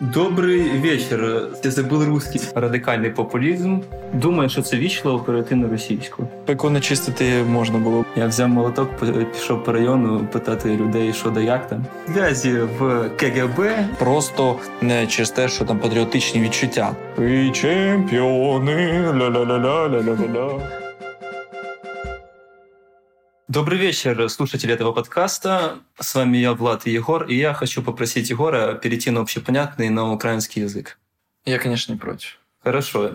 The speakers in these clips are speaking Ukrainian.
Добрий вечір. Я забув русський радикальний популізм. Думаю, що це вічливо перейти на російську. Пеку чистити можна було. Я взяв молоток, пішов по району питати людей, що да як там. Зв'язі в КГБ. Просто не через те, що там патріотичні відчуття. І чемпіони ля-ля-ля-ля-ля-ля-ля. Добрый вечер, слушатели этого подкаста. С вами я, Влад и Егор, и я хочу попросить Егора перейти на общепонятный, на украинский язык. Я, конечно, не против. Хорошо.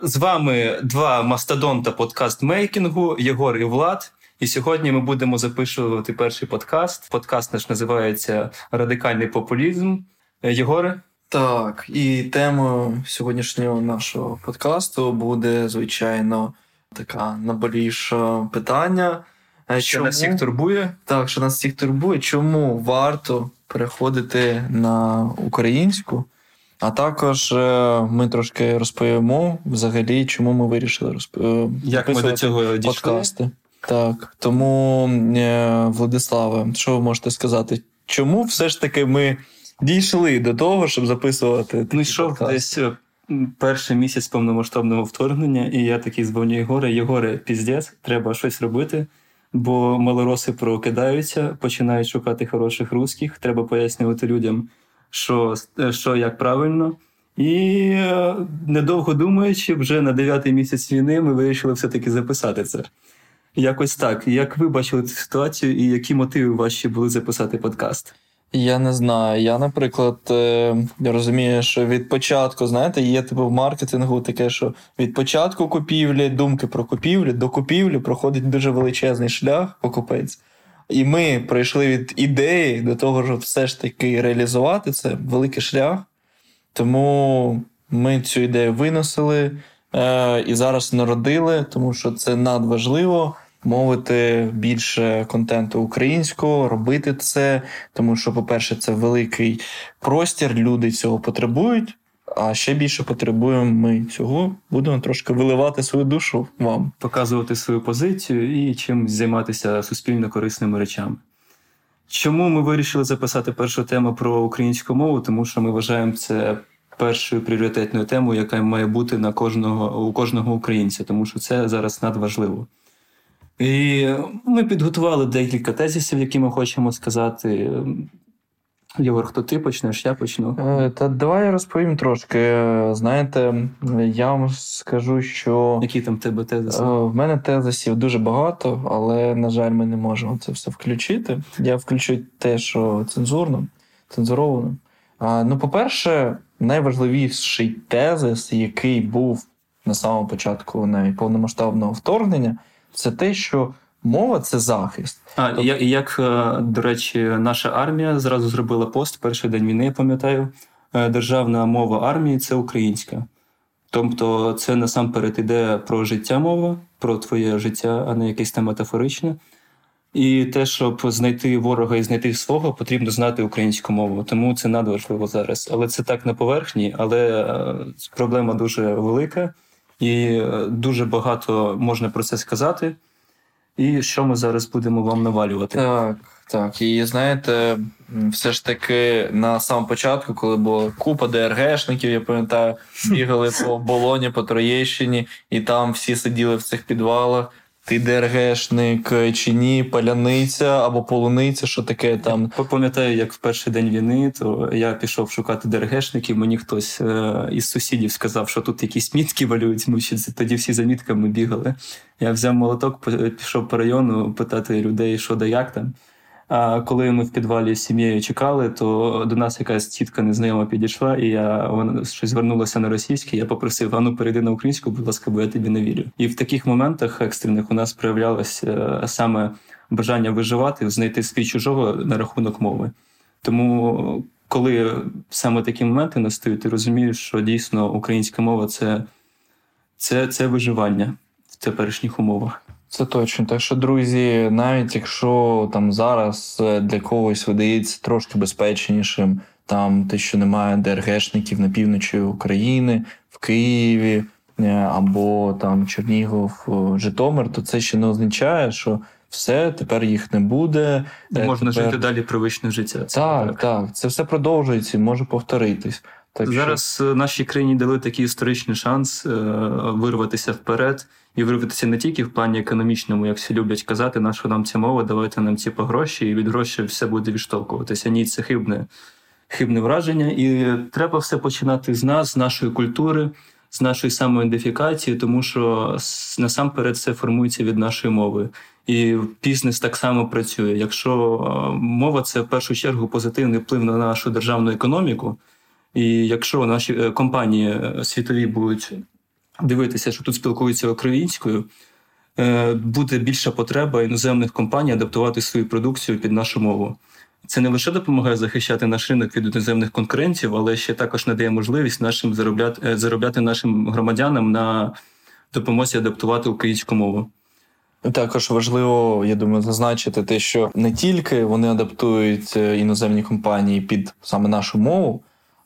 З вами два мастодонта подкаст-мейкінгу Єгор і Влад. І сьогодні ми будемо записувати перший подкаст. Подкаст наш називається Радикальний популізм. Єгоре? Так, і темою сьогоднішнього нашого подкасту буде, звичайно, така наболіша питання. Що чому? нас всіх турбує? Так, що нас всіх турбує, чому варто переходити на українську? А також е, ми трошки розповімо взагалі, чому ми вирішили розповідати Як ми до цього подкасти. Так, тому, е, Владиславе, що ви можете сказати? Чому все ж таки ми дійшли до того, щоб записувати. Ну, йшов десь е, перший місяць повномасштабного вторгнення, і я такий дзвоню Єгоре, Єгоре, піздець, треба щось робити. Бо малороси прокидаються, починають шукати хороших русських. Треба пояснювати людям, що е, що як правильно. І е, недовго думаючи, вже на дев'ятий місяць війни ми вирішили все-таки записати це. Якось так. Як ви бачили цю ситуацію, і які мотиви ваші були записати подкаст? Я не знаю. Я, наприклад, е, розумію, що від початку, знаєте, є типу в маркетингу таке, що від початку купівлі, думки про купівлю до купівлі проходить дуже величезний шлях покупець. І ми пройшли від ідеї до того, щоб все ж таки реалізувати це великий шлях. Тому ми цю ідею виносили е, і зараз народили, тому що це надважливо мовити більше контенту українського, робити це, тому що, по-перше, це великий простір, люди цього потребують. А ще більше потребуємо ми цього. Будемо трошки виливати свою душу вам, показувати свою позицію і чим займатися суспільно корисними речами. Чому ми вирішили записати першу тему про українську мову? Тому що ми вважаємо це першою пріоритетною темою, яка має бути на кожного у кожного українця, тому що це зараз надважливо. І ми підготували декілька тезисів, які ми хочемо сказати. Єгор, хто ти почнеш, я почну. Е, та давай я розповім трошки. Знаєте, я вам скажу, що. Які там тебе тезиси? Е, в мене тезисів дуже багато, але, на жаль, ми не можемо це все включити. Я включу те, що цензурно, цензуровано. Ну, по-перше, найважливіший тезис, який був на самому початку навіть повномасштабного вторгнення це те, що мова це захист. А тобто... як, як, е, до речі, наша армія зразу зробила пост перший день війни, я пам'ятаю, е, державна мова армії це українська. Тобто, це насамперед іде про життя мова, про твоє життя, а не якесь там метафоричне. І те, щоб знайти ворога і знайти свого, потрібно знати українську мову. Тому це надважливо зараз. Але це так на поверхні, але е, проблема дуже велика і е, дуже багато можна про це сказати. І що ми зараз будемо вам навалювати? Так, так. І знаєте, все ж таки на самому початку, коли була купа ДРГшників, я пам'ятаю, бігали по болоні, по Троєщині, і там всі сиділи в цих підвалах ти ДРГшник чи ні, паляниця або полуниця, що таке там. Пам'ятаю, як в перший день війни, то я пішов шукати ДРГшників. Мені хтось е, із сусідів сказав, що тут якісь мітки валюють. Ми ще тоді всі за мітками бігали. Я взяв молоток, пішов по району питати людей, що да як там. А коли ми в підвалі з сім'єю чекали, то до нас якась тітка незнайома підійшла, і я вона щось звернулася на російське. Я попросив, ану перейди на українську, будь ласка, бо я тобі не вірю. І в таких моментах екстрених у нас проявлялося е, саме бажання виживати, знайти свій чужого на рахунок мови. Тому, коли саме такі моменти настають, ти розумієш, що дійсно українська мова це, це, це виживання в теперішніх умовах. Це точно. Так що, друзі, навіть якщо там зараз е, для когось видається трошки безпечнішим, там те, що немає ДРГшників на півночі України, в Києві, або там Чернігов, Житомир, то це ще не означає, що все, тепер їх не буде. Можна тепер... жити далі привичне життя. Так, так, так. Це все продовжується і може повторитись. Так Зараз що... нашій країні дали такий історичний шанс е, вирватися вперед і вирватися не тільки в плані економічному, як всі люблять казати, на що нам ця мова, давайте нам ці по гроші, і від грошей все буде відштовхуватися. Ні, це хибне, хибне враження. І треба все починати з нас, з нашої культури, з нашої самоідентифікації, тому що насамперед це формується від нашої мови. І бізнес так само працює. Якщо е, мова це в першу чергу позитивний вплив на нашу державну економіку, і якщо наші е, компанії е, світові будуть дивитися, що тут спілкуються українською, буде більша потреба іноземних компаній адаптувати свою продукцію під нашу мову. Це не лише допомагає захищати наш ринок від іноземних конкурентів, але ще також надає можливість нашим заробляти заробляти нашим громадянам на допомозі адаптувати українську мову. Також важливо, я думаю, зазначити те, що не тільки вони адаптують е, іноземні компанії під саме нашу мову,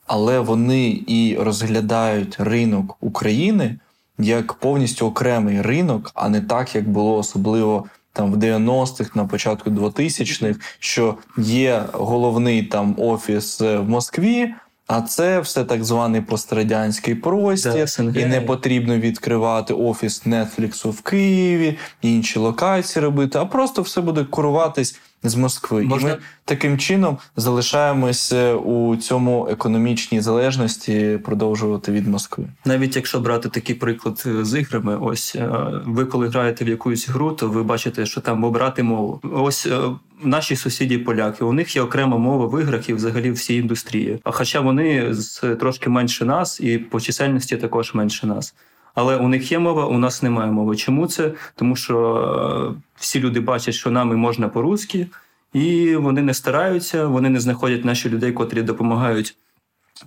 але вони і розглядають ринок України як повністю окремий ринок, а не так, як було особливо там в 90-х, на початку 2000-х, що є головний там офіс е, в Москві. А це все так званий пострадянський простір, да, і не потрібно відкривати офіс Нетфліксу в Києві, інші локації робити, а просто все буде куруватись з Москви. Можна... І ми таким чином залишаємося у цьому економічній залежності продовжувати від Москви. Навіть якщо брати такий приклад е, з іграми, ось е, ви коли граєте в якусь гру, то ви бачите, що там обрати мову. Ось е, наші сусіді поляки, у них є окрема мова в іграх і взагалі всій індустрії. А хоча вони з трошки менше нас, і по чисельності також менше нас. Але у них є мова, у нас немає мови. Чому це? Тому що всі люди бачать, що нами можна по-русски, і вони не стараються, вони не знаходять наші людей, котрі допомагають.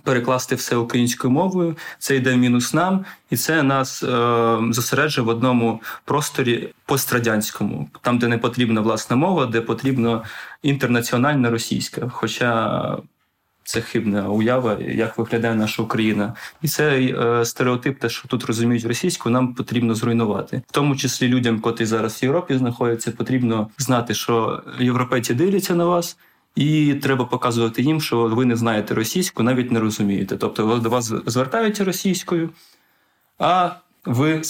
Перекласти все українською мовою, це йде в мінус нам, і це нас е, зосереджує в одному просторі пострадянському, там, де не потрібна власна мова, де потрібна інтернаціональна російська. Хоча це хибна уява, як виглядає наша Україна, і це е, стереотип, те, що тут розуміють російську, нам потрібно зруйнувати, в тому числі людям, котрі зараз в Європі знаходяться, потрібно знати, що європейці дивляться на вас. І треба показувати їм, що ви не знаєте російську, навіть не розумієте. Тобто до вас звертаються російською, а ви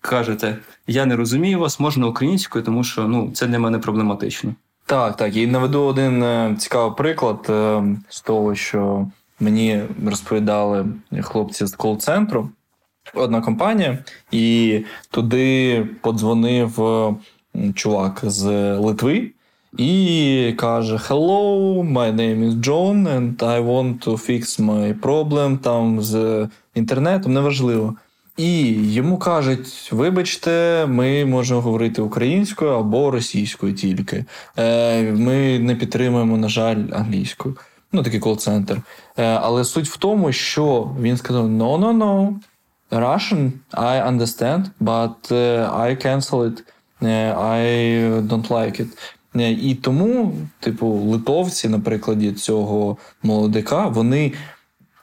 скажете, я не розумію вас, можна українською, тому що ну, це для мене проблематично. Так, так. І наведу один е, цікавий приклад е, з того, що мені розповідали хлопці з кол-центру. Одна компанія, і туди подзвонив е, чувак з Литви і каже: Hello, my name is John, and I want to fix my problem там з інтернетом, неважливо. І йому кажуть: вибачте, ми можемо говорити українською або російською тільки. Е, Ми не підтримуємо, на жаль, англійською. Ну, такий кол-центр. Е, Але суть в тому, що він сказав: no, no, no, Russian, I understand, but I cancel it, I don't like it. І тому, типу, литовці, на прикладі цього молодика, вони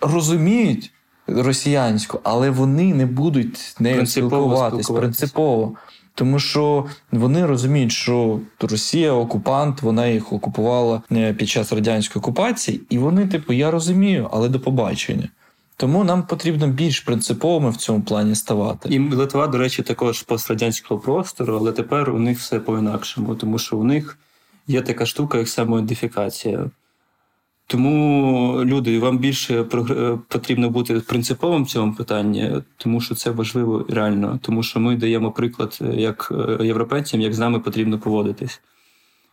розуміють росіянську, але вони не будуть нею спілкуватись принципово. Тому що вони розуміють, що Росія окупант, вона їх окупувала е, під час радянської окупації, і вони, типу, я розумію, але до побачення. Тому нам потрібно більш принциповими в цьому плані ставати. І Литва, до речі, також пострадянського простору, але тепер у них все по-інакшому, тому що у них є така штука, як самоідентифікація. Тому люди, вам більше потрібно бути принциповим в цьому питанні, тому що це важливо реально, тому що ми даємо приклад як е, європейцям, як з нами потрібно поводитись.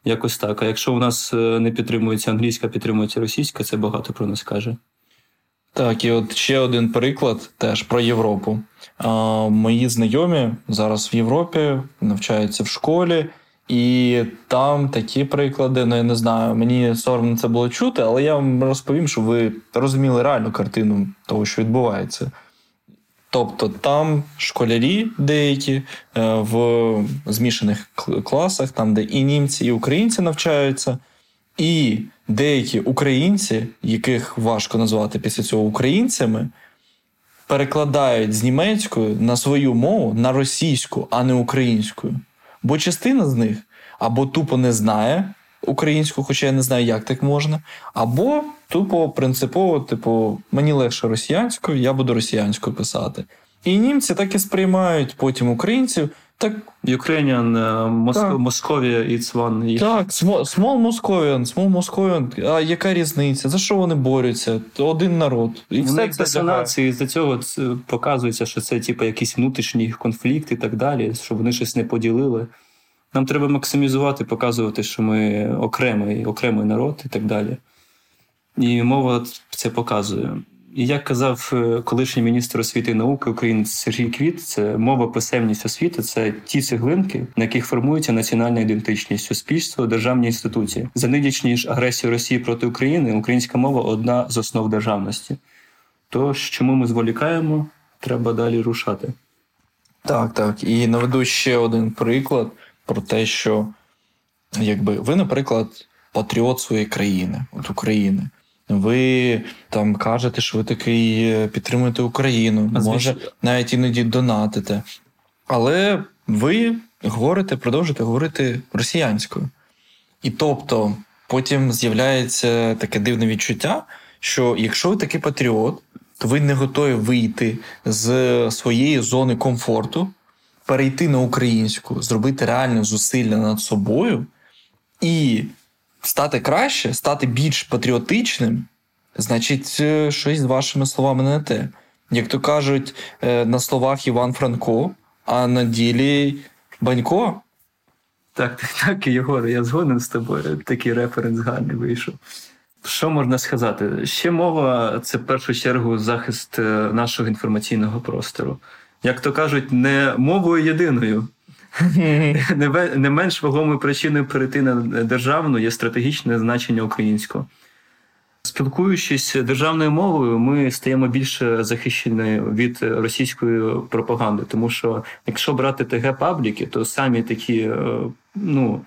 Якось так. А якщо у нас е, не підтримується англійська, підтримується російська, це багато про нас каже. Так, і от ще один приклад теж про Європу. Мої знайомі зараз в Європі навчаються в школі. І там такі приклади, ну я не знаю, мені соромно це було чути, але я вам розповім, щоб ви розуміли реальну картину того, що відбувається. Тобто там школярі деякі е, в змішаних класах, там, де і німці, і українці навчаються, і деякі українці, яких важко назвати після цього українцями, перекладають з німецької на свою мову на російську, а не українською. Бо частина з них або тупо не знає українську, хоча я не знаю, як так можна, або тупо принципово, типу, мені легше росіянською, я буду росіянською писати. І німці так і сприймають потім українців. Так, Ukrainian, Moscovia, it's one. Так, small Moscovian, small Moscovian. А яка різниця? За що вони борються? Один народ. І все це десонації, з цього показується, що це типу, якийсь внутрішній конфлікт і так далі, що вони щось не поділили. Нам треба максимізувати, показувати, що ми окремий, окремий народ і так далі. І мова це показує. Як казав е, колишній міністр освіти і науки України Сергій Квіт, це мова писемність освіти це ті цеглинки, на яких формується національна ідентичність, суспільство, державні інституції. За нинішніш агресію Росії проти України українська мова одна з основ державності. Тож, чому ми зволікаємо, треба далі рушати. Так, так. І наведу ще один приклад про те, що якби ви, наприклад, патріот своєї країни, от України. Ви там кажете, що ви такий е, підтримуєте Україну, а може навіть іноді донатите. Але ви говорите, продовжуєте говорити росіянською. І тобто потім з'являється таке дивне відчуття, що якщо ви такий патріот, то ви не готові вийти з своєї зони комфорту, перейти на українську, зробити реальне зусилля над собою і стати краще, стати більш патріотичним, значить, е, щось з вашими словами не те. Як то кажуть, е, на словах Іван Франко, а на ділі Банько. Так, так, Єгор, я згоден з тобою. Такий референс гарний вийшов. Що можна сказати? Ще мова це в першу чергу захист е, нашого інформаційного простору. Як то кажуть, не мовою єдиною. Не менш вагомою причиною перейти на державну є стратегічне значення українського. Спілкуючись державною мовою, ми стаємо більше захищені від російської пропаганди, тому що якщо брати ТГ пабліки, то самі такі, е, ну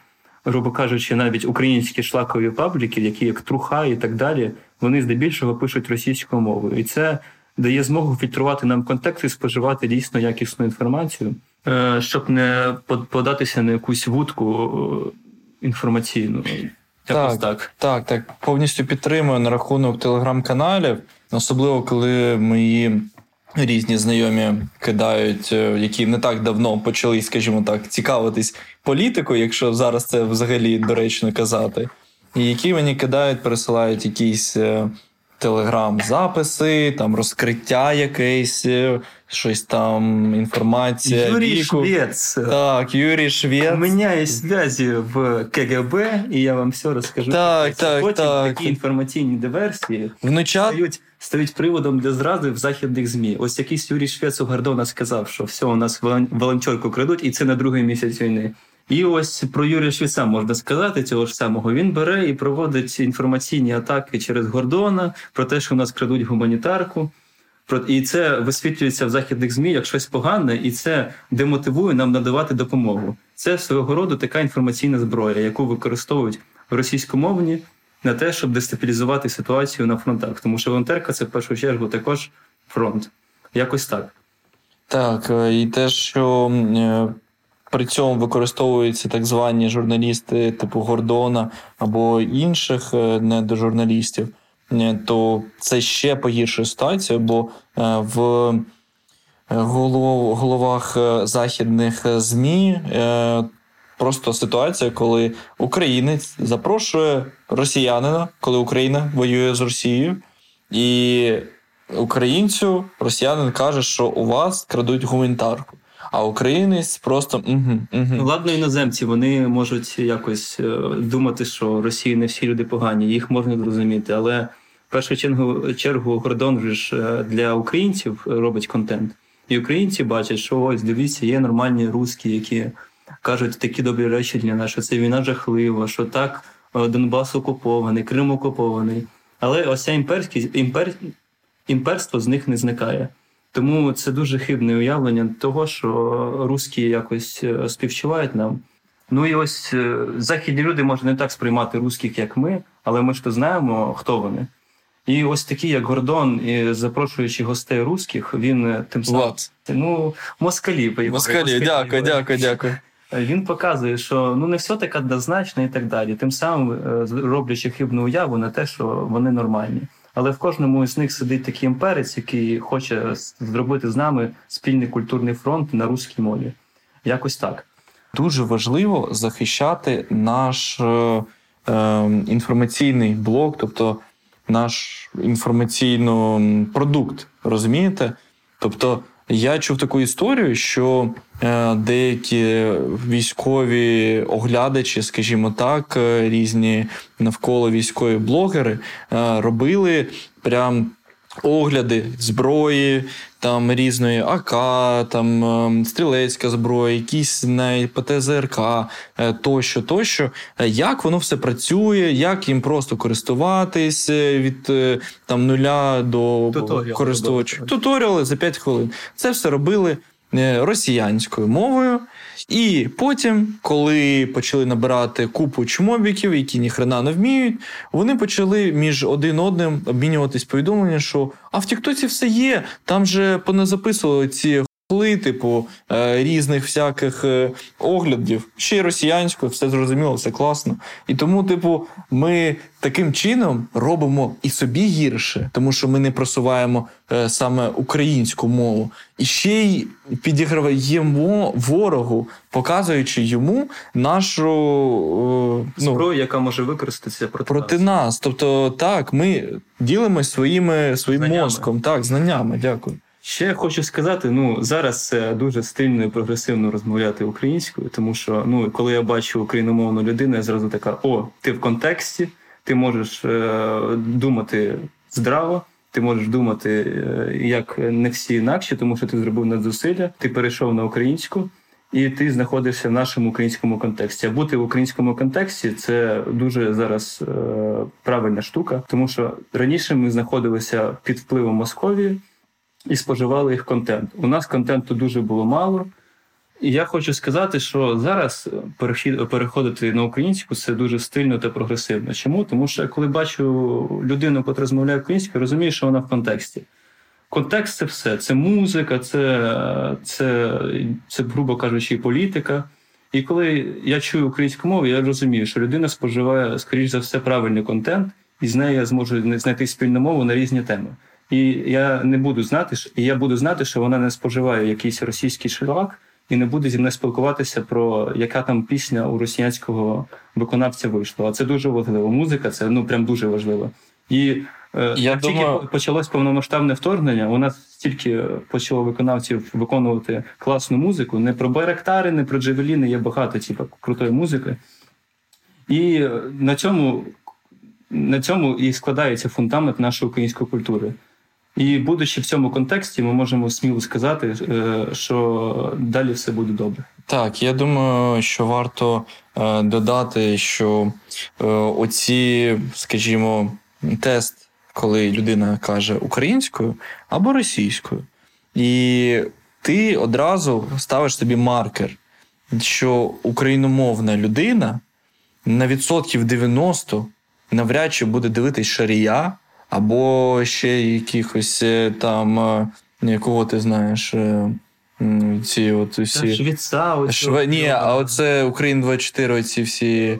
грубо кажучи, навіть українські шлакові пабліки, які як труха і так далі, вони здебільшого пишуть російською мовою, і це дає змогу фільтрувати нам контекст і споживати дійсно якісну інформацію. Е, щоб не податися на якусь вудку е, інформаційну. Так, так, так, так. Повністю підтримую на рахунок телеграм-каналів, особливо коли мої різні знайомі кидають, е, які не так давно почали, скажімо так, цікавитись політикою, якщо зараз це взагалі доречно казати, і які мені кидають, пересилають якісь телеграм-записи, там розкриття якесь, е, щось там, інформація. Юрій віку. Швець. Так, Юрій Швець. У мене є зв'язі в КГБ, і я вам все розкажу. Так, так, Потім так. такі інформаційні диверсії Внучат... стають, стають приводом для зради в західних ЗМІ. Ось якийсь Юрій Швець у Гордона сказав, що все, у нас волонтерку крадуть, і це на другий місяць війни. І ось про Юрія Швіца можна сказати цього ж самого. Він бере і проводить інформаційні атаки через Гордона про те, що у нас крадуть гуманітарку. І це висвітлюється в західних змі як щось погане, і це демотивує нам надавати допомогу. Це свого роду така інформаційна зброя, яку використовують російськомовні на те, щоб дестабілізувати ситуацію на фронтах. Тому що волонтерка це в першу чергу також фронт. Якось так. Так, е, і те, що е, при цьому використовуються так звані журналісти, типу Гордона або інших е, недожурналістів, е, то це ще погіршує ситуацію, бо е, в головах західних ЗМІ просто ситуація, коли українець запрошує росіянина, коли Україна воює з Росією, і українцю росіянин каже, що у вас крадуть гуманітарку а українець просто угу, угу. ладно, іноземці вони можуть якось е, думати, що Росії не всі люди погані, їх можна зрозуміти, але в першу чергу чергу Гордон ж е, для українців робить контент. І українці бачать, що ось дивіться, є нормальні русські, які кажуть такі добрі речі для нас, що це війна жахлива, що так е, Донбас окупований, Крим окупований. Але ось ця імпер... імперство з них не зникає. Тому це дуже хибне уявлення того, що русські якось е, співчувають нам. Ну і ось е, західні люди можуть не так сприймати русських, як ми, але ми ж то знаємо, хто вони. І ось такий, як Гордон, і запрошуючи гостей русських, він е, тим самим Влад. ну москалі Москалі, дякую, дякую, дякую. Він показує, що ну не все так однозначно і так далі. Тим самим роблячи хибну уяву на те, що вони нормальні. Але в кожному з них сидить такий імперець, який хоче зробити з нами спільний культурний фронт на русській мові. Якось так. Дуже важливо захищати наш е, е, інформаційний блок, тобто наш інформаційний продукт. Розумієте? Тобто, я чув таку історію, що е, деякі військові оглядачі, скажімо так, е, різні навколо військові блогери е, робили прям огляди зброї, там різної АК, там е, стрілецька зброя, якісь на ПТЗРК, е, тощо, тощо. Е, Як воно все працює, як їм просто користуватись е, від там нуля до користувача. Туторіали за 5 хвилин. Це все робили росіянською мовою. І потім, коли почали набирати купу чмобіків, які ніхрена не вміють, вони почали між один одним обмінюватись повідомлення, що а в Тіктоці все є, там же поназаписували ці хли, типу е, різних всяких е, оглядів, ще й росіянською, все зрозуміло, все класно. І тому, типу, ми таким чином робимо і собі гірше, тому що ми не просуваємо е, саме українську мову, і ще й підіграємо ворогу, показуючи йому нашу ну, Зброю, яка може використатися проти, проти нас. нас. Тобто, так, ми ділимось своїми своїм Знаннями. мозком, так, знаннями. Дякую. Ще хочу сказати: ну зараз це дуже стильно і прогресивно розмовляти українською, тому що ну коли я бачу україномовну людину, я зразу така: о, ти в контексті, ти можеш е, думати здраво. Ти можеш думати е, як не всі інакше, тому що ти зробив надзусилля, ти перейшов на українську, і ти знаходишся в нашому українському контексті. А бути в українському контексті це дуже зараз е, правильна штука, тому що раніше ми знаходилися під впливом Московії і споживали їх контент. У нас контенту дуже було мало. І я хочу сказати, що зараз перехід- переходити на українську це дуже стильно та прогресивно. Чому? Тому що коли бачу людину, яка розмовляє українською, розумію, що вона в контексті. Контекст це все. Це музика, це, це, це грубо кажучи, політика. І коли я чую українську мову, я розумію, що людина споживає, скоріш за все, правильний контент, і з нею я зможу знайти спільну мову на різні теми. І я не буду знати, що- і я буду знати, що вона не споживає якийсь російський шлак і не буде зі мною спілкуватися про яка там пісня у росіянського виконавця вийшла. А це дуже важливо. Музика це ну прям дуже важливо. І е, Я як тільки думаю- почалось повномасштабне вторгнення, у нас стільки почало виконавців виконувати класну музику. Не про байрактари, не про джевеліни, є багато типу, крутої музики. І на цьому, на цьому і складається фундамент нашої української культури. І будучи в цьому контексті, ми можемо сміло сказати, е, що далі все буде добре. Так, я думаю, що варто е, додати, що е, оці, скажімо, тест, коли людина каже українською або російською, і ти одразу ставиш собі маркер, що україномовна людина на відсотків 90 навряд чи буде дивитись шарія, або ще якихось е, там, е, кого ти знаєш, е, ці от усі. Швіца, ось Шве... Ні, а оце Україн 24, оці всі.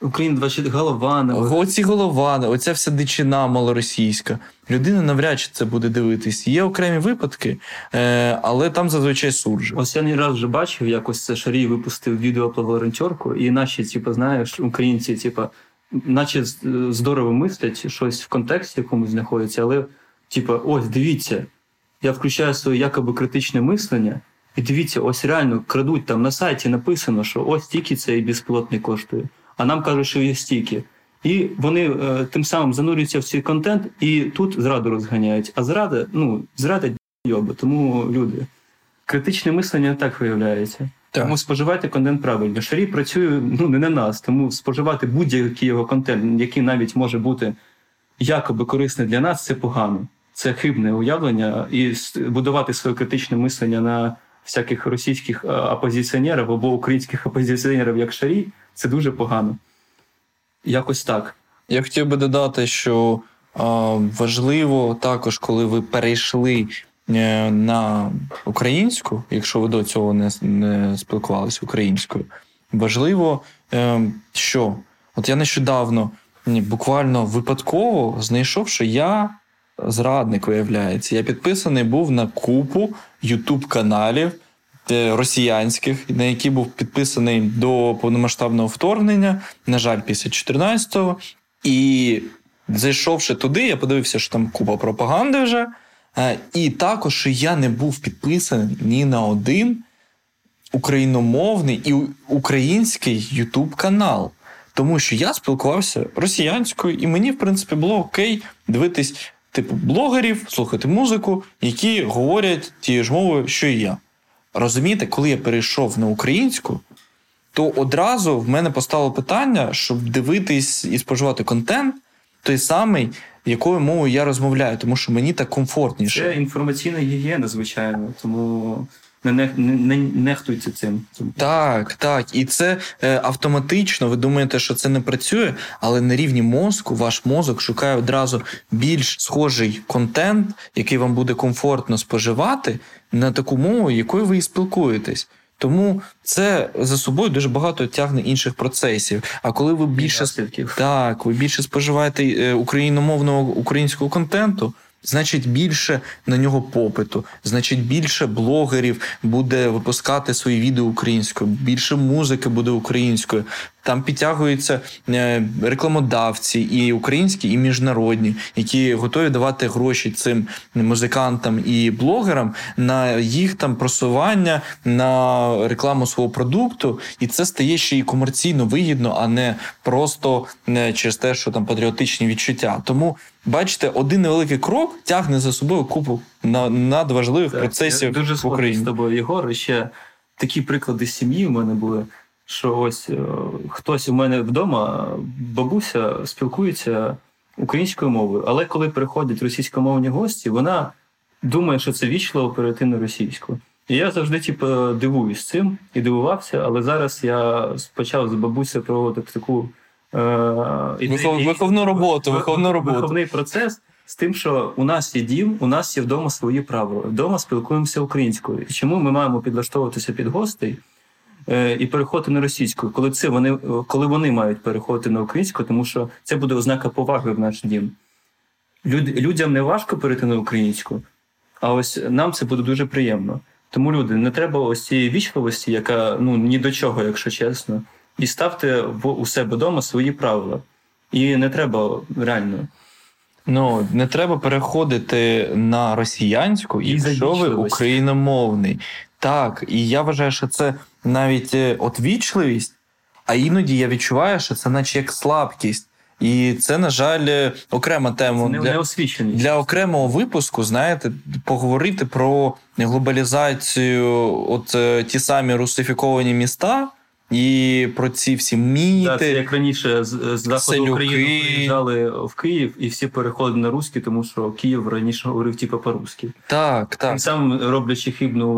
Україн 20 Голованова. Оці голова, оця вся дичина малоросійська. Людина навряд чи це буде дивитись. Є окремі випадки, е, але там зазвичай суржик. Ось я не раз вже бачив, якось це Шарій випустив відео про волонтерку, і наші, типу, знаєш, українці, типу, наче здорово мислять, щось в контексті якомусь знаходиться, але, типу, ось дивіться, я включаю своє якоби критичне мислення, і дивіться, ось реально крадуть там на сайті написано, що ось стільки цей безпілотний коштує. А нам кажуть, що є стільки. І вони е, тим самим занурюються в цей контент, і тут зраду розганяють. А зрада, ну, зрада йоби, тому люди. Критичне мислення так виявляється. Так. Тому споживайте контент правильно. Шарій працює ну не на нас, тому споживати будь-який його контент, який навіть може бути якоби корисний для нас, це погано. Це хибне уявлення, і будувати своє критичне мислення на всяких російських е, опозиціонерів або українських опозиціонерів, як Шарій, це дуже погано. Якось так. Я хотів би додати, що Важливо також, коли ви перейшли на українську, якщо ви до цього не не спілкувалися українською, важливо, е, що от я нещодавно буквально випадково знайшов, що я зрадник виявляється. Я підписаний був на купу ютуб каналів росіянських, на які був підписаний до повномасштабного вторгнення, на жаль, після 14-го. І зайшовши туди, я подивився, що там купа пропаганди вже. Е, і також я не був підписаний ні на один україномовний і український ютуб канал. Тому що я спілкувався росіянською, і мені, в принципі, було окей дивитись, типу, блогерів, слухати музику, які говорять тією ж мовою, що і я. Розумієте, коли я перейшов на українську, то одразу в мене постало питання, щоб дивитись і споживати контент той самий, якою мовою я розмовляю, тому що мені так комфортніше. Це інформаційна гігієна, звичайно, тому не, не, не нехтуйте цим. Так, так. І це е, автоматично. Ви думаєте, що це не працює, але на рівні мозку ваш мозок шукає одразу більш схожий контент, який вам буде комфортно споживати, на таку мову, якою ви і спілкуєтесь. Тому це за собою дуже багато тягне інших процесів. А коли ви більше так, ви більше споживаєте е, україномовного українського контенту, значить більше на нього попиту, значить більше блогерів буде випускати свої відео українською, більше музики буде українською. Там підтягуються е, рекламодавці, і українські, і міжнародні, які готові давати гроші цим музикантам і блогерам на їх там просування, на рекламу свого продукту, і це стає ще й комерційно вигідно, а не просто через те, що там патріотичні відчуття. Тому бачите, один невеликий крок тягне за собою купу надважливих так, процесів я дуже в Україні. з тобою, Єгор. Ще такі приклади сім'ї в мене були що ось е, хтось у мене вдома, бабуся спілкується українською мовою, але коли приходять російськомовні гості, вона думає, що це вічливо перейти на російську. І я завжди типу, дивуюсь цим і дивувався, але зараз я почав з бабусею проводити таку е, Вихов, виховну роботу, виховну роботу. виховний процес. З тим, що у нас є дім, у нас є вдома свої правила. Вдома спілкуємося українською. І чому ми маємо підлаштовуватися під гостей? Е, і переходити на російську, коли це вони коли вони мають переходити на українську, тому що це буде ознака поваги в наш дім. Люд, людям не важко перейти на українську, а ось нам це буде дуже приємно. Тому люди, не треба ось цієї вічливості, яка ну ні до чого, якщо чесно, і ставте в у себе вдома свої правила. І не треба реально. Ну не треба переходити на росіянську, і якщо ви україномовний. Так, і я вважаю, що це навіть е, от вічливість, а іноді я відчуваю, що це наче як слабкість. І це, на жаль, е, окрема тема не, для для окремого випуску, знаєте, поговорити про глобалізацію, от е, ті самі русифіковані міста. І про ці всі міти. Так, це як раніше з, з заходу України приїжджали в Київ і всі переходили на русські, тому що Київ раніше говорив типу по-русски. Так, так. Тим самим роблячи хибну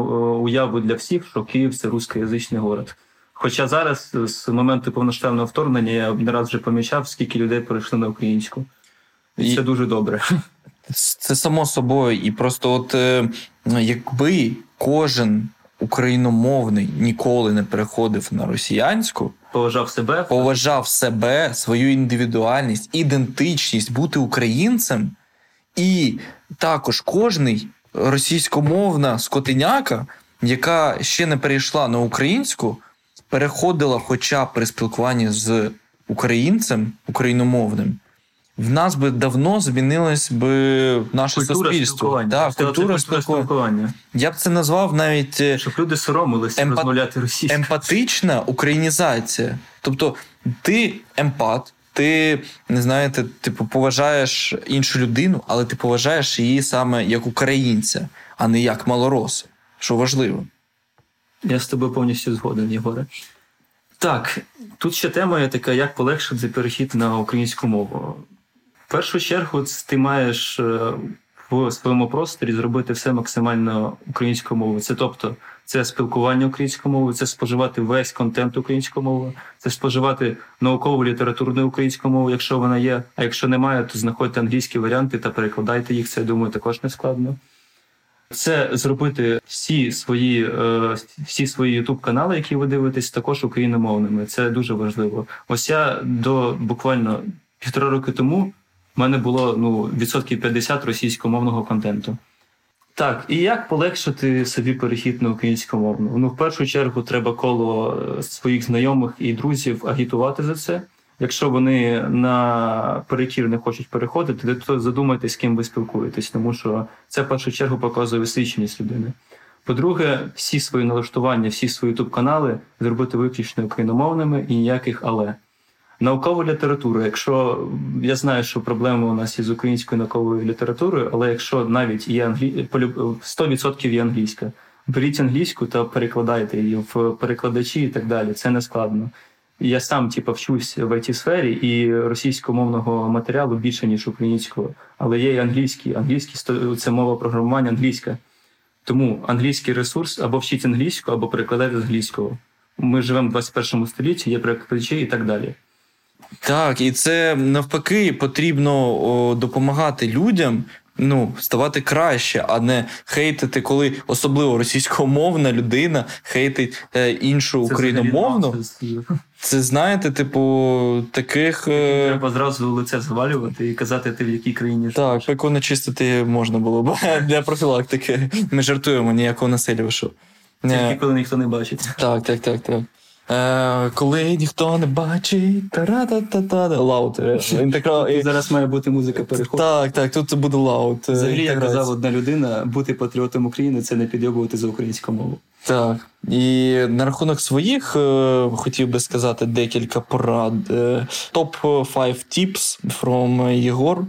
уяву для всіх, що Київ це русскоязичний город. Хоча зараз, з моменту повноштабного вторгнення, я не раз вже помічав, скільки людей перейшли на українську. І це дуже добре. Це само собою. І просто, от е, якби кожен україномовний ніколи не переходив на росіянську, поважав себе, поважав себе, свою індивідуальність, ідентичність, бути українцем, і також кожний російськомовна скотиняка, яка ще не перейшла на українську, переходила, хоча б при спілкуванні з українцем україномовним в нас би давно змінилось би наше культура суспільство. Спілкування. Да, культура спілкування. Я б це назвав навіть е, щоб люди соромилися емпат... розмовляти російською. емпатична українізація. Тобто, ти емпат, ти не знаєте, типу, поважаєш іншу людину, але ти поважаєш її саме як українця, а не як малороса, що важливо. Я з тобою повністю згоден, Єгоре. Так, тут ще тема є така, як полегшити перехід на українську мову. В першу чергу ти маєш е, в своєму просторі зробити все максимально українською мовою. Це тобто це спілкування українською мовою, це споживати весь контент українською мовою, це споживати наукову літературну українською мовою, якщо вона є. А якщо немає, то знаходьте англійські варіанти та перекладайте їх. Це я думаю, також не складно. Це зробити всі свої е, всі свої youtube канали, які ви дивитесь, також україномовними. Це дуже важливо. Ось я до буквально півтора роки тому в мене було ну відсотків 50 російськомовного контенту. Так, і як полегшити собі перехід на українськомовну? Ну, в першу чергу, треба коло е, своїх знайомих і друзів агітувати за це. Якщо вони на перекір не хочуть переходити, то задумайтесь, з ким ви спілкуєтесь, тому що це в першу чергу показує освіченість людини. По-друге, всі свої налаштування, всі свої ютуб канали зробити виключно україномовними і ніяких але. Наукова література. Якщо я знаю, що проблема у нас із українською науковою літературою, але якщо навіть є англі... 100% є англійська, беріть англійську та перекладайте її в перекладачі і так далі. Це не складно. Я сам типу, вчусь в it сфері і російськомовного матеріалу більше, ніж українського, але є і англійський. Англійський це мова програмування англійська. Тому англійський ресурс або вчіть англійську, або перекладайте з англійського. Ми живемо в 21 столітті, є перекладачі і так далі. Так, і це навпаки потрібно о, допомагати людям. Ну, ставати краще, а не хейтити, коли особливо російськомовна людина хейтить е, іншу це україномовну. Це знаєте, типу, таких. Е... Треба зразу лице звалювати і казати, ти в якій країні живеш. Так, пеку не чистити можна було б для профілактики. Ми жартуємо ніякого насилля вийшов. Тільки коли ніхто не бачить. Так, так, так, так. Е, Коли ніхто не бачить, та-ра-та-та-та, loud. Інтегра... Зараз має бути музика переходу. Так, так, тут це буде loud. Взагалі, як казав одна людина, бути патріотом України це не підйобувати за українську мову. Так. І на рахунок своїх е, хотів би сказати декілька порад. Топ 5 tips from Єгор.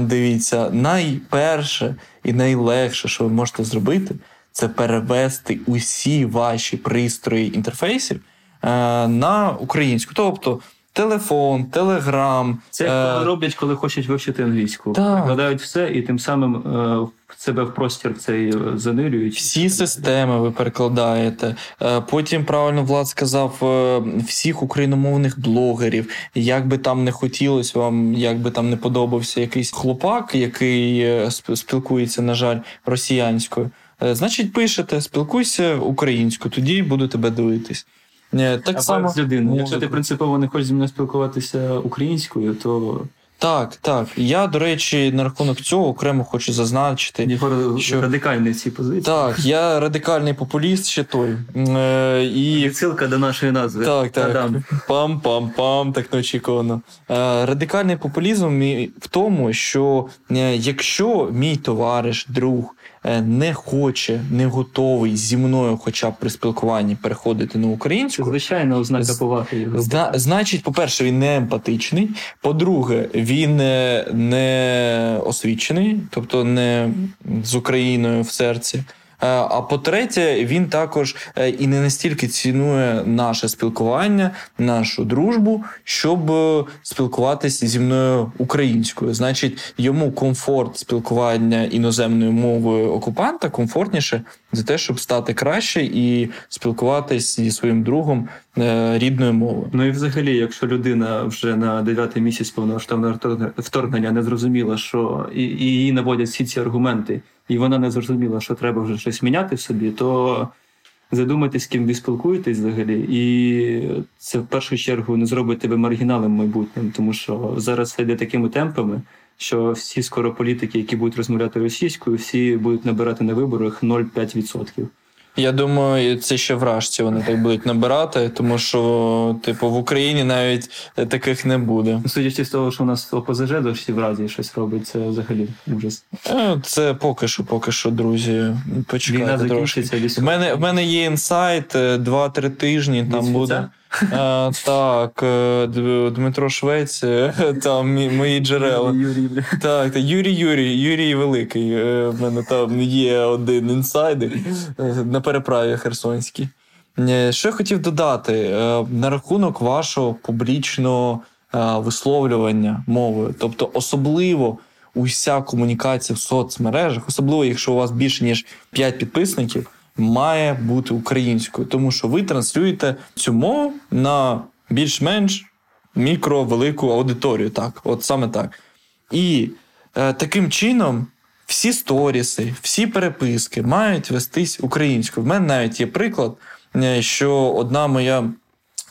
Дивіться, найперше і найлегше, що ви можете зробити це перевести усі ваші пристрої інтерфейсів е, на українську. Тобто телефон, телеграм. Це як е... роблять, коли хочуть вивчити англійську. Перекладають все і тим самим е, себе в простір цей занирюють. Всі системи ви перекладаєте. Е, потім правильно Влад сказав е, всіх україномовних блогерів. Як би там не хотілося вам, як би там не подобався якийсь хлопак, який спілкується, на жаль, росіянською. Е, значить, пишете, спілкуйся українською, тоді буду тебе дивитись. Е, так а само з людиною. Якщо ти принципово не хочеш зі мною спілкуватися українською, то. Так, так. Я, до речі, на рахунок цього окремо хочу зазначити. Єгор що... радикальний ці позиції. Так, я радикальний популіст ще той. Е, і... Відсилка до нашої назви. Так, так. Пам-пам-пам, так неочікувано. Е, радикальний популізм в тому, що е, якщо мій товариш, друг не хоче, не готовий зі мною, хоча б при спілкуванні переходити на українську, звичайно, ознака поваги. Зна, значить, по-перше, він не емпатичний. По-друге, він е, не освічений, тобто не з Україною в серці. Е, а по-третє, він також е, і не настільки цінує наше спілкування, нашу дружбу, щоб е, спілкуватися зі мною українською. Значить, йому комфорт спілкування іноземною мовою окупанта комфортніше за те, щоб стати краще і спілкуватися зі своїм другом рідною мовою. Ну і взагалі, якщо людина вже на дев'ятий місяць повномасштабного вторгнення не зрозуміла, що і її наводять всі ці аргументи і вона не зрозуміла, що треба вже щось міняти в собі, то задумайтесь, з ким ви спілкуєтесь взагалі, і це в першу чергу не зробить тебе маргіналом майбутнім, тому що зараз йде такими темпами. Що всі скоро політики, які будуть розмовляти російською, всі будуть набирати на виборах 0,5%. Я думаю, це ще вражці вони так будуть набирати, тому що, типу, в Україні навіть таких не буде. Судячи з того, що у нас ОПЗЖ досі в разі щось робить, це взагалі ужас. Е, це поки що, поки що, друзі. Почекайте трошки. В мене в мене є інсайт 2-3 тижні. Там буде. Так, е, Дмитро Швець, е, там мої джерела. Юрій, Так, та Юрій Юрій, Юрій Великий. Е, в мене там є один інсайдер на переправі Херсонській. Що я хотів додати на рахунок вашого публічного висловлювання мовою, тобто особливо уся комунікація в соцмережах, особливо якщо у вас більше ніж 5 підписників, має бути українською, тому що ви транслюєте цю мову на більш-менш мікро-велику аудиторію. Так, от саме так. І е, таким чином. Всі сторіси, всі переписки мають вестись українською. В мене навіть є приклад, е, що одна моя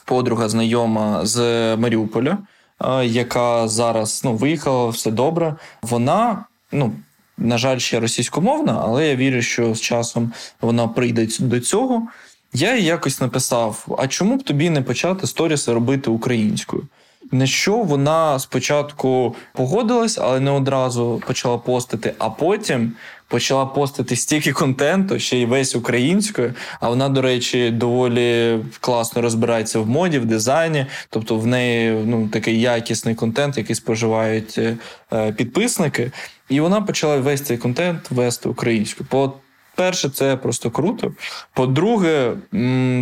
подруга знайома з Маріуполя, е, яка зараз ну, виїхала, все добре. Вона, ну, на жаль, ще російськомовна, але я вірю, що з часом вона прийде до цього. Я їй якось написав: а чому б тобі не почати сторіси робити українською? На що вона спочатку погодилась, але не одразу почала постити, а потім почала постити стільки контенту, ще й весь українською. А вона, до речі, доволі класно розбирається в моді, в дизайні. Тобто в неї ну, такий якісний контент, який споживають е, підписники. І вона почала весь цей контент вести українською. По Перше, це просто круто. По-друге,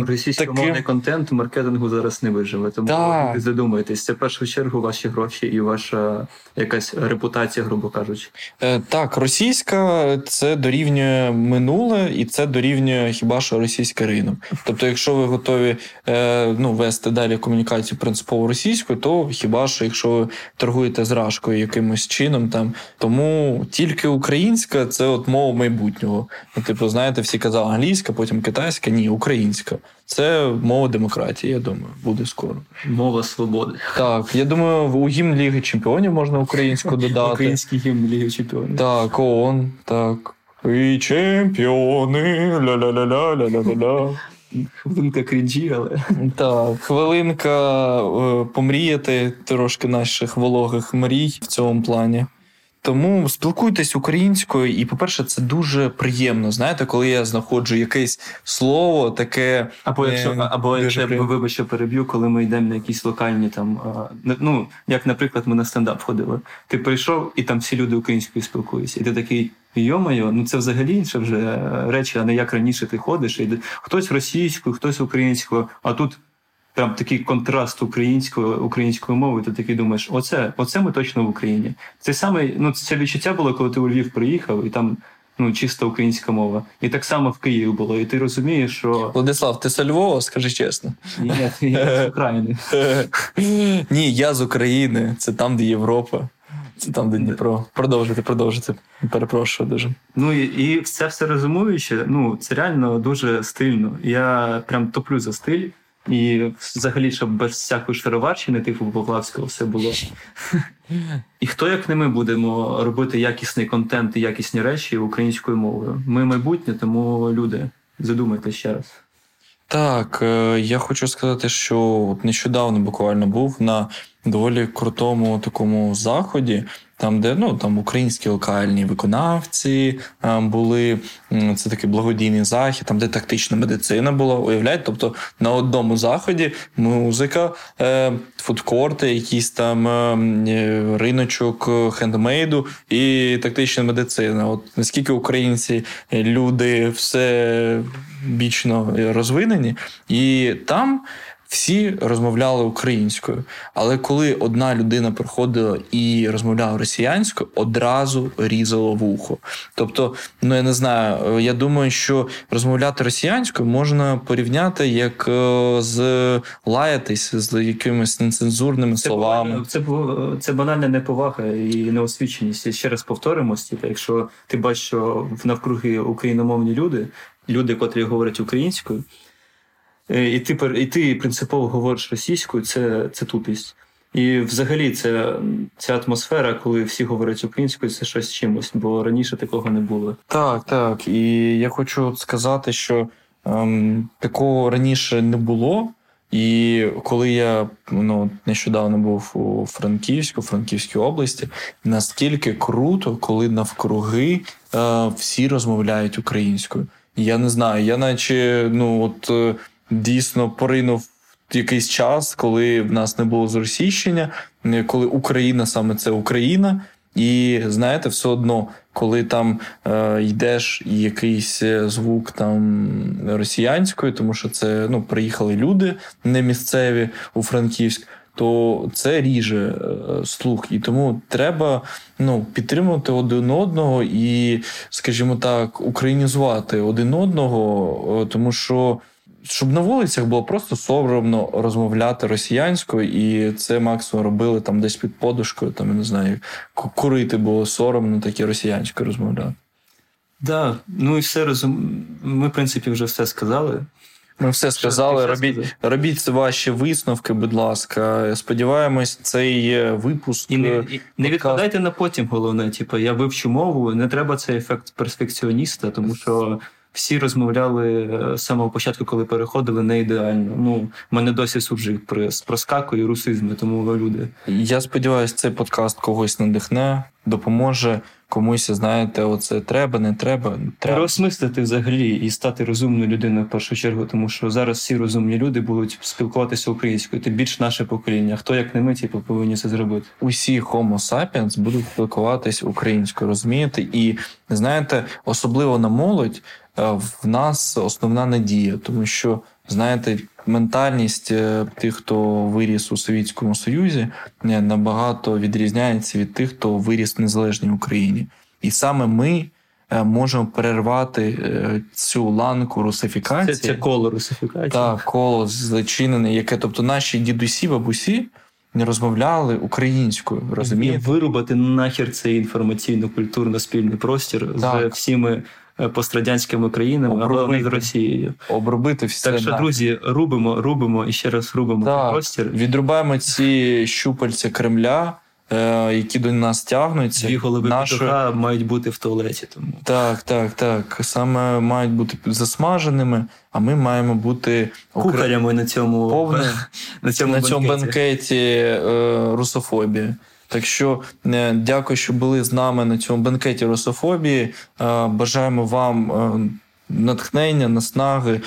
російськомовний таки... контент маркетингу зараз не виживе. Тому да. задумайтесь, це в першу чергу ваші гроші і ваша якась репутація, грубо кажучи. Е, Так, російська це дорівнює минуле, і це дорівнює хіба що російський ринок. Тобто, якщо ви готові е, ну, вести далі комунікацію принципово російською, то хіба що якщо ви торгуєте зражкою якимось чином, там тому тільки українська це от мова майбутнього. Типу, знаєте, всі казали англійська, потім китайська, ні, українська. Це мова демократії, я думаю, буде скоро. Мова свободи. Так, я думаю, у гімн Ліги Чемпіонів можна українську додати. Український гімн Ліги Чемпіонів. Так, ООН, так. І чемпіони. ля-ля-ля-ля-ля-ля-ля. Хвилинка крінжі, але. Так, хвилинка е, помріяти трошки наших вологих мрій в цьому плані. Тому спілкуйтесь українською, і, по-перше, це дуже приємно. Знаєте, коли я знаходжу якесь слово, таке або якщо е, або якщо вибач, що переб'ю, коли ми йдемо на якісь локальні там. Ну як, наприклад, ми на стендап ходили. Ти прийшов, і там всі люди українською спілкуються, і ти такий. Йомайо, ну це взагалі інше вже речі, а не як раніше ти ходиш. І хтось російською, хтось українською, а тут прям такий контраст української української мови. Ти такий думаєш, оце оце ми точно в Україні. Це саме ну це відчуття було, коли ти у Львів приїхав, і там ну чиста українська мова. І так само в Києві було. І ти розумієш, що Владислав, ти з Львова, скажи чесно. Ні, я з України. Ні, я з України. Це там, де Європа. Це там, де Дніпро. Продовжуйте, продовжуйте. Перепрошую дуже. Ну і і це все розумуючи, ну це реально дуже стильно. Я прям топлю за стиль. І взагалі, щоб без всякої шароварщини, типу Поплавського, все було. І хто як не ми будемо робити якісний контент і якісні речі українською мовою? Ми майбутнє, тому люди, задумайте ще раз. Так, е, я хочу сказати, що нещодавно буквально був на доволі крутому такому заході, там, де ну там українські локальні виконавці були. Це такий благодійний захід, там де тактична медицина була. Уявляєте, тобто на одному заході музика, е, фудкорти, якісь там е, риночок хендмейду і тактична медицина. От наскільки українці люди все бічно розвинені, і там всі розмовляли українською. Але коли одна людина приходила і розмовляла росіянською, одразу різало вухо. Тобто, ну я не знаю, я думаю, що розмовляти росіянською можна порівняти як е, з лаятись з якимись нецензурними це словами. Це це банальна неповага і неосвіченість. Ще раз повторимось, якщо ти бачиш, що навкруги україномовні люди, люди, котрі говорять українською. Е, і ти і ти принципово говориш російською, це це тупість. І взагалі це ця атмосфера, коли всі говорять українською, це щось чимось, бо раніше такого не було. Так, так. І я хочу сказати, що ем, такого раніше не було. І коли я ну, нещодавно був у Франківську, Франківській області, наскільки круто, коли навкруги е, всі розмовляють українською. Я не знаю, я наче ну от е, дійсно поринув якийсь час, коли в нас не було зросійщення, коли Україна саме це Україна. І знаєте, все одно, коли там е, йдеш і якийсь звук там росіянською, тому що це ну приїхали люди не місцеві у Франківськ, то це ріже е, слух. І тому треба ну, підтримувати один одного і, скажімо так, українізувати один одного, тому що. Щоб на вулицях було просто соромно розмовляти росіянською, і це максимум робили там десь під подушкою, там я не знаю, курити було соромно, таке росіянською розмовляти. Да, ну і все розум. Ми, в принципі, вже все сказали. Ми все сказали. Робіть робіть ваші висновки, будь ласка. Сподіваємось, цей випуск. І не, і не відкладайте на потім, головне. Типу, я вивчу мову, не треба цей ефект перфекціоніста, тому що всі розмовляли е, з самого початку, коли переходили, не ідеально. Ну, мене досі суржик проскакує русизми, тому люди. Я сподіваюся, цей подкаст когось надихне, допоможе. Комусь, знаєте, оце треба, не треба. треба. Переосмислити взагалі і стати розумною людиною в першу чергу, тому що зараз всі розумні люди будуть спілкуватися українською. Тим більш наше покоління. Хто як не ми, типу, повинні це зробити? Усі Homo sapiens будуть спілкуватись українською, розумієте? І знаєте, особливо на молодь в нас основна надія, тому що знаєте, ментальність е, тих, хто виріс у Совєтському Союзі, е, набагато відрізняється від тих, хто виріс в незалежній Україні, і саме ми. Можемо перервати цю ланку русифікації. Це, це коло русифікації. Так, коло зачинене, яке, тобто, наші дідусі, бабусі не розмовляли українською. розумієте? Вирубати нахер цей інформаційно-культурно-спільний простір так. з всіми Е, пострадянськими країнами, або з Росією. Обробити все. Так що, друзі, рубимо, рубимо і ще раз рубимо так, простір. Відрубаємо ці щупальця Кремля. Е, які до нас тягнуться. Дві голови петуха мають бути в туалеті. Тому Так, так, так. Саме мають бути засмаженими, а ми маємо бути кухарями на цьому повне, на цьому на цьому банкеті е, русофобії. Так що е, дякую, що були з нами на цьому бенкеті русофобії. Е, бажаємо вам. Е, натхнення, наснаги,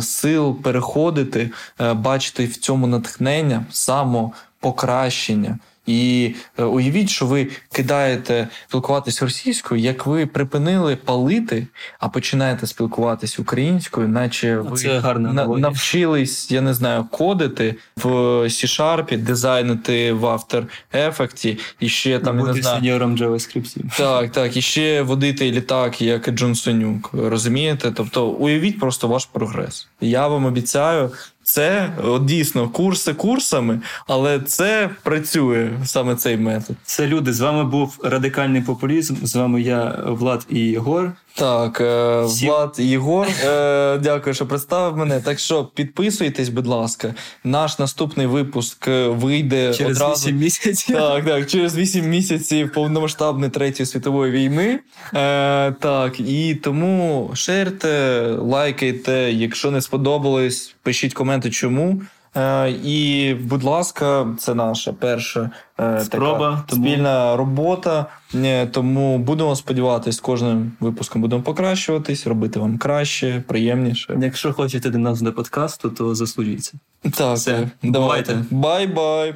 сил переходити, бачити в цьому натхнення, самопокращення. І е, уявіть, що ви кидаєте спілкуватись російською, як ви припинили палити, а починаєте спілкуватись українською, наче ви Це гарна на, навчились, я не знаю, кодити в C-Sharp, дизайнити в After Effects, і ще там Бути не знаю, сеньором JavaScript. Так, так, і ще водити літак, як Джонсонюк. Розумієте? Тобто, уявіть просто ваш прогрес. Я вам обіцяю, це от, дійсно курси курсами, але це працює саме цей метод. Це люди. З вами був радикальний популізм. З вами я, Влад і Єгор. Так, е, Влад Єгор, е, дякую, що представив мене. Так що підписуйтесь, будь ласка. Наш наступний випуск е, вийде через одразу. 8 місяців. Так, так, через 8 місяців повномасштабної третьої світової війни. Е, Так, і тому шерте, лайкайте. Якщо не сподобалось, пишіть коменти, чому. Е, і, будь ласка, це наша перша е, Спроба, така тому... спільна робота. Е, тому будемо сподіватися, кожним випуском будемо покращуватись, робити вам краще, приємніше. Якщо хочете до нас до подкасту, то заслужіться. Так, Все, давайте. Bye-bye.